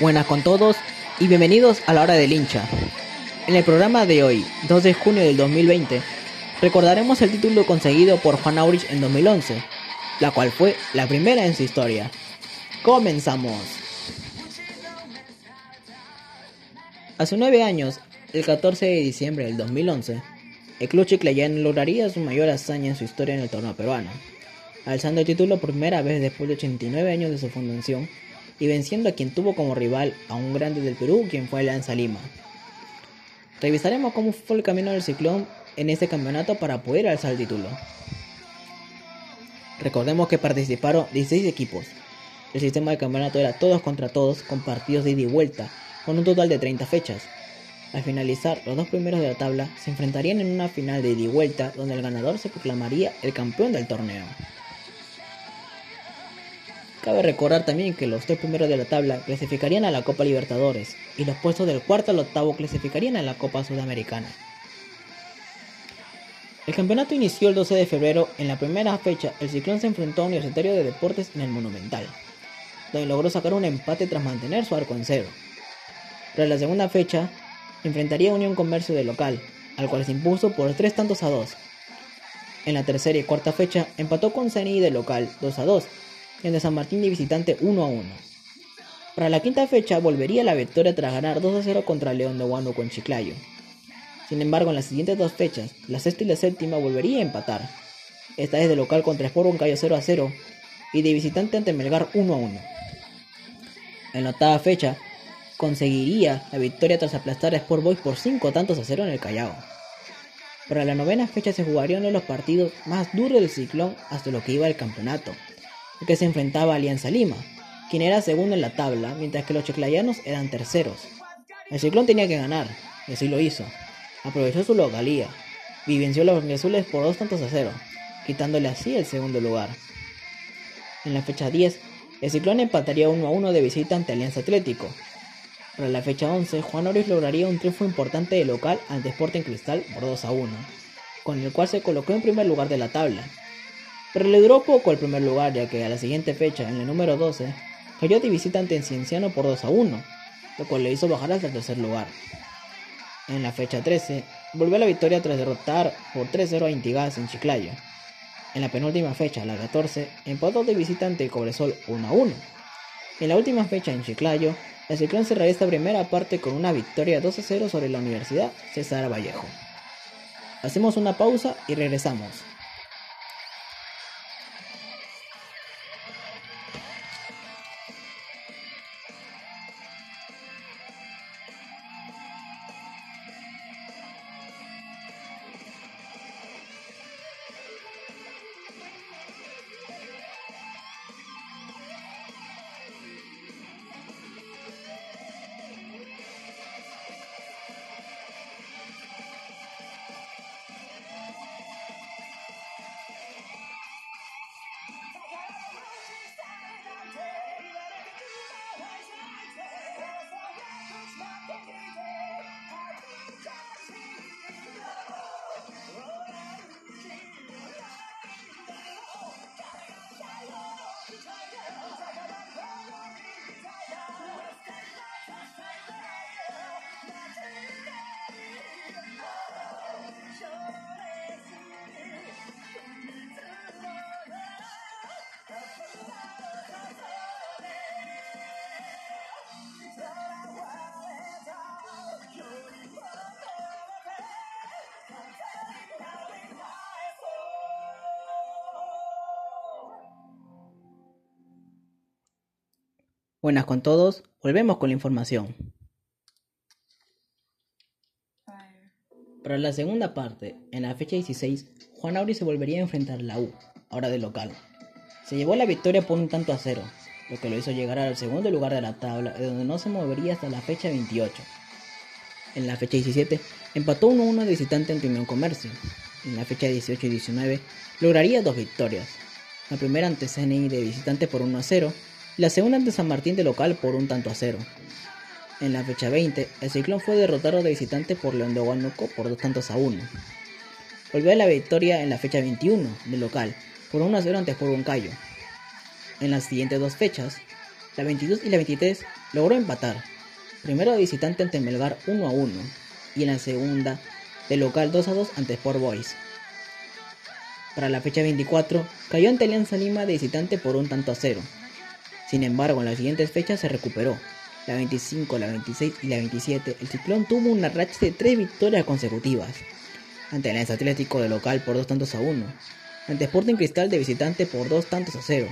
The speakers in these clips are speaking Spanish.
Buenas con todos y bienvenidos a la hora del hincha. En el programa de hoy, 2 de junio del 2020, recordaremos el título conseguido por Juan Aurich en 2011, la cual fue la primera en su historia. Comenzamos. Hace nueve años, el 14 de diciembre del 2011, el club chiclayano lograría su mayor hazaña en su historia en el torneo peruano, alzando el título por primera vez después de 89 años de su fundación y venciendo a quien tuvo como rival a un grande del Perú, quien fue Alianza Lima. Revisaremos cómo fue el camino del ciclón en este campeonato para poder alzar el título. Recordemos que participaron 16 equipos. El sistema de campeonato era todos contra todos, con partidos de ida y vuelta, con un total de 30 fechas. Al finalizar, los dos primeros de la tabla se enfrentarían en una final de ida y vuelta, donde el ganador se proclamaría el campeón del torneo. Cabe recordar también que los tres primeros de la tabla clasificarían a la Copa Libertadores y los puestos del cuarto al octavo clasificarían a la Copa Sudamericana. El campeonato inició el 12 de febrero. En la primera fecha, el Ciclón se enfrentó a Universitario de Deportes en el Monumental, donde logró sacar un empate tras mantener su arco en cero. Tras la segunda fecha, enfrentaría a Unión Comercio de local, al cual se impuso por tres tantos a dos. En la tercera y cuarta fecha, empató con CNI de local 2 a 2 en de San Martín de visitante 1 a 1. Para la quinta fecha volvería la victoria tras ganar 2 a 0 contra León de Huánuco en Chiclayo. Sin embargo, en las siguientes dos fechas, la sexta y la séptima volvería a empatar. Esta es de local contra Sport Huancayo 0 a 0 y de visitante ante Melgar 1 a 1. En la octava fecha, conseguiría la victoria tras aplastar a Sport Boys por 5 tantos a 0 en el Callao. Para la novena fecha se jugarían uno de los partidos más duros del ciclón hasta lo que iba el campeonato, que se enfrentaba a Alianza Lima, quien era segundo en la tabla, mientras que los chiclayanos eran terceros. El Ciclón tenía que ganar, y así lo hizo. Aprovechó su localía, y venció a los azules por dos tantos a cero, quitándole así el segundo lugar. En la fecha 10, el Ciclón empataría 1 a 1 de visita ante Alianza Atlético. Para la fecha 11, Juan Oris lograría un triunfo importante de local ante Sporting Cristal por 2 a 1, con el cual se colocó en primer lugar de la tabla, pero le duró poco el primer lugar, ya que a la siguiente fecha, en el número 12, cayó de visitante en Cienciano por 2 a 1, lo cual le hizo bajar hasta el tercer lugar. En la fecha 13, volvió a la victoria tras derrotar por 3-0 a Intigas en Chiclayo. En la penúltima fecha, la 14, empató de visitante Cobresol 1 a 1. En la última fecha en Chiclayo, el Ciclón cerraría esta primera parte con una victoria 2 a 0 sobre la Universidad César Vallejo. Hacemos una pausa y regresamos. Buenas con todos, volvemos con la información. Para la segunda parte, en la fecha 16, Juan Auri se volvería a enfrentar a la U, ahora de local. Se llevó la victoria por un tanto a cero, lo que lo hizo llegar al segundo lugar de la tabla, de donde no se movería hasta la fecha 28. En la fecha 17, empató 1-1 de visitante ante Unión Comercio. En la fecha 18 y 19, lograría dos victorias. La primera ante CNI de visitante por 1 0 la segunda ante San Martín de local por un tanto a cero. En la fecha 20, el Ciclón fue derrotado de visitante por León de Huánuco por dos tantos a uno. Volvió a la victoria en la fecha 21 de local por 1 a 0 ante Sport Cayo. En las siguientes dos fechas, la 22 y la 23, logró empatar, primero de visitante ante Melgar 1 a 1 y en la segunda de local 2 a 2 ante Sport Boys. Para la fecha 24, cayó ante Alianza Lima de visitante por un tanto a cero. Sin embargo, en las siguientes fechas se recuperó. La 25, la 26 y la 27, el Ciclón tuvo una racha de tres victorias consecutivas. Ante Alianza Atlético de local por dos tantos a uno, ante Sporting Cristal de visitante por dos tantos a cero,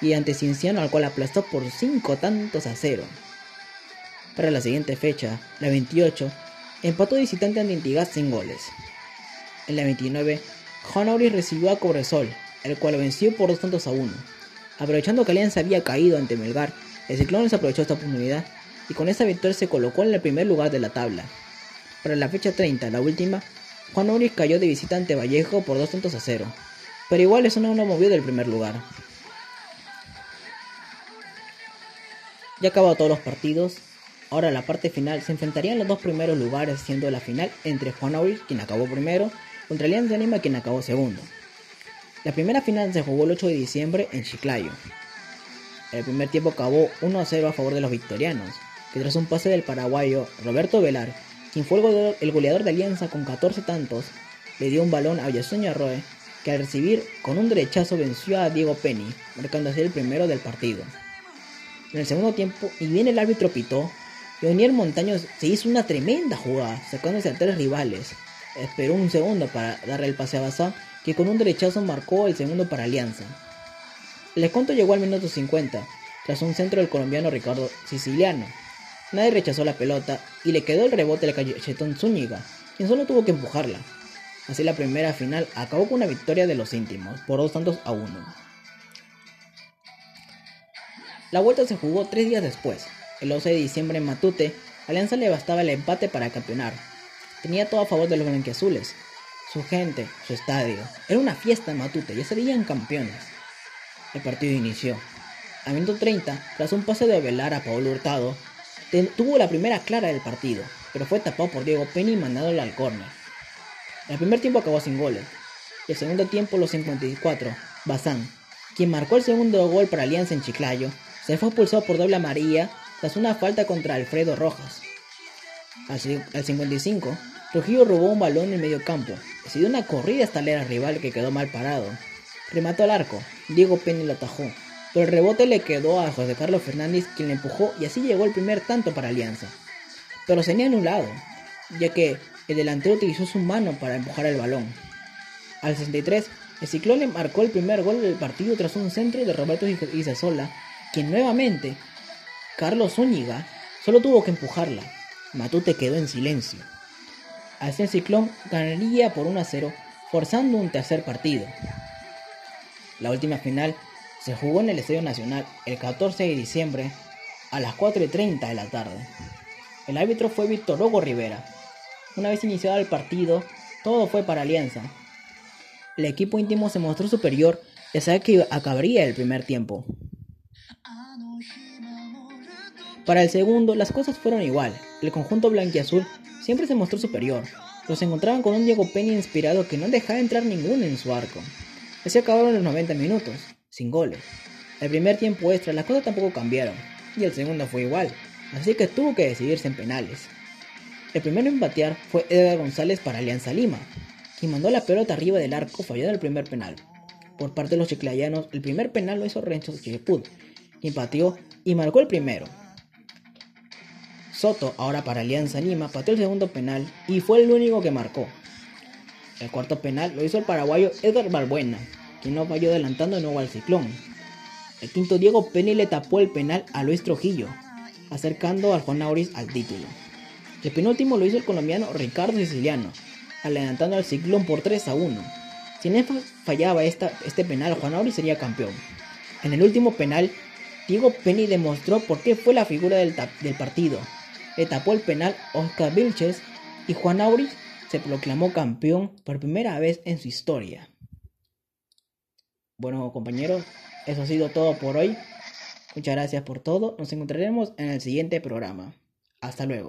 y ante Cinciano al cual aplastó por cinco tantos a cero. Para la siguiente fecha, la 28, empató visitante ante Intigas sin goles. En la 29, Juan recibió a Cobresol, el cual venció por dos tantos a uno. Aprovechando que Alianza había caído ante Melgar, el Ciclón aprovechó esta oportunidad y con esta victoria se colocó en el primer lugar de la tabla. Para la fecha 30, la última, Juan Auris cayó de visitante Vallejo por dos tantos a cero, pero igual eso no lo movió del primer lugar. Ya acabado todos los partidos, ahora la parte final se enfrentarían los dos primeros lugares, siendo la final entre Juan Auris, quien acabó primero, contra Alianza Lima quien acabó segundo. La primera final se jugó el 8 de diciembre en Chiclayo. El primer tiempo acabó 1 a 0 a favor de los victorianos, que tras un pase del paraguayo Roberto Velar, quien fue el goleador, de Alianza con 14 tantos, le dio un balón a Yasoña Roe, que al recibir con un derechazo venció a Diego Penny, marcando así el primero del partido. En el segundo tiempo, y bien el árbitro pitó, Leonier Montaños se hizo una tremenda jugada, sacándose a tres rivales, esperó un segundo para darle el pase a Bazán, que con un derechazo marcó el segundo para Alianza. El descuento llegó al minuto 50, tras un centro del colombiano Ricardo Siciliano. Nadie rechazó la pelota y le quedó el rebote al cachetón Zúñiga, quien solo tuvo que empujarla. Así la primera final acabó con una victoria de los íntimos, por dos tantos a uno. La vuelta se jugó tres días después. El 11 de diciembre en Matute, Alianza le bastaba el empate para campeonar, Tenía todo a favor de los blanquiazules. Su gente, su estadio. Era una fiesta en Matute, ya serían campeones. El partido inició. A minuto 30, tras un pase de Velar a Pablo Hurtado, tuvo la primera clara del partido, pero fue tapado por Diego Penny y mandado al córner. El primer tiempo acabó sin goles. Y el segundo tiempo, los 54, Bazán, quien marcó el segundo gol para Alianza en Chiclayo, se fue expulsado por doble amarilla tras una falta contra Alfredo Rojas. Al 55, Trujillo robó un balón en medio campo, decidió una corrida hasta el rival que quedó mal parado. Remató al arco, Diego Penny lo atajó, pero el rebote le quedó a José Carlos Fernández quien le empujó y así llegó el primer tanto para Alianza. Pero se un lado, ya que el delantero utilizó su mano para empujar el balón. Al 63, el Ciclón le marcó el primer gol del partido tras un centro de Roberto Isasola, quien nuevamente, Carlos Zúñiga, solo tuvo que empujarla. Matute quedó en silencio. El Ciclón ganaría por 1 a 0, forzando un tercer partido. La última final se jugó en el Estadio Nacional el 14 de diciembre a las 4.30 de la tarde. El árbitro fue Víctor Hugo Rivera. Una vez iniciado el partido, todo fue para Alianza. El equipo íntimo se mostró superior y sabía que acabaría el primer tiempo. Para el segundo, las cosas fueron igual. El conjunto blanquiazul siempre se mostró superior, se encontraban con un Diego Peña inspirado que no dejaba entrar ninguno en su arco. Así acabaron los 90 minutos, sin goles. El primer tiempo extra las cosas tampoco cambiaron, y el segundo fue igual, así que tuvo que decidirse en penales. El primero en batear fue Edgar González para Alianza Lima, quien mandó la pelota arriba del arco fallando el primer penal. Por parte de los chiclayanos, el primer penal lo hizo Renzo Chirepud, quien pateó y marcó el primero. Soto, ahora para Alianza Lima, pateó el segundo penal y fue el único que marcó. El cuarto penal lo hizo el paraguayo Edgar Balbuena, quien no falló adelantando de nuevo al ciclón. El quinto Diego Penny le tapó el penal a Luis Trujillo, acercando al Juan Auris al título. El penúltimo lo hizo el colombiano Ricardo Siciliano, adelantando al ciclón por 3 a 1. Si él fallaba este penal, Juan Auris sería campeón. En el último penal, Diego Penny demostró por qué fue la figura del, del partido, le tapó el penal Oscar Vilches y Juan Auris se proclamó campeón por primera vez en su historia. Bueno compañeros, eso ha sido todo por hoy. Muchas gracias por todo. Nos encontraremos en el siguiente programa. Hasta luego.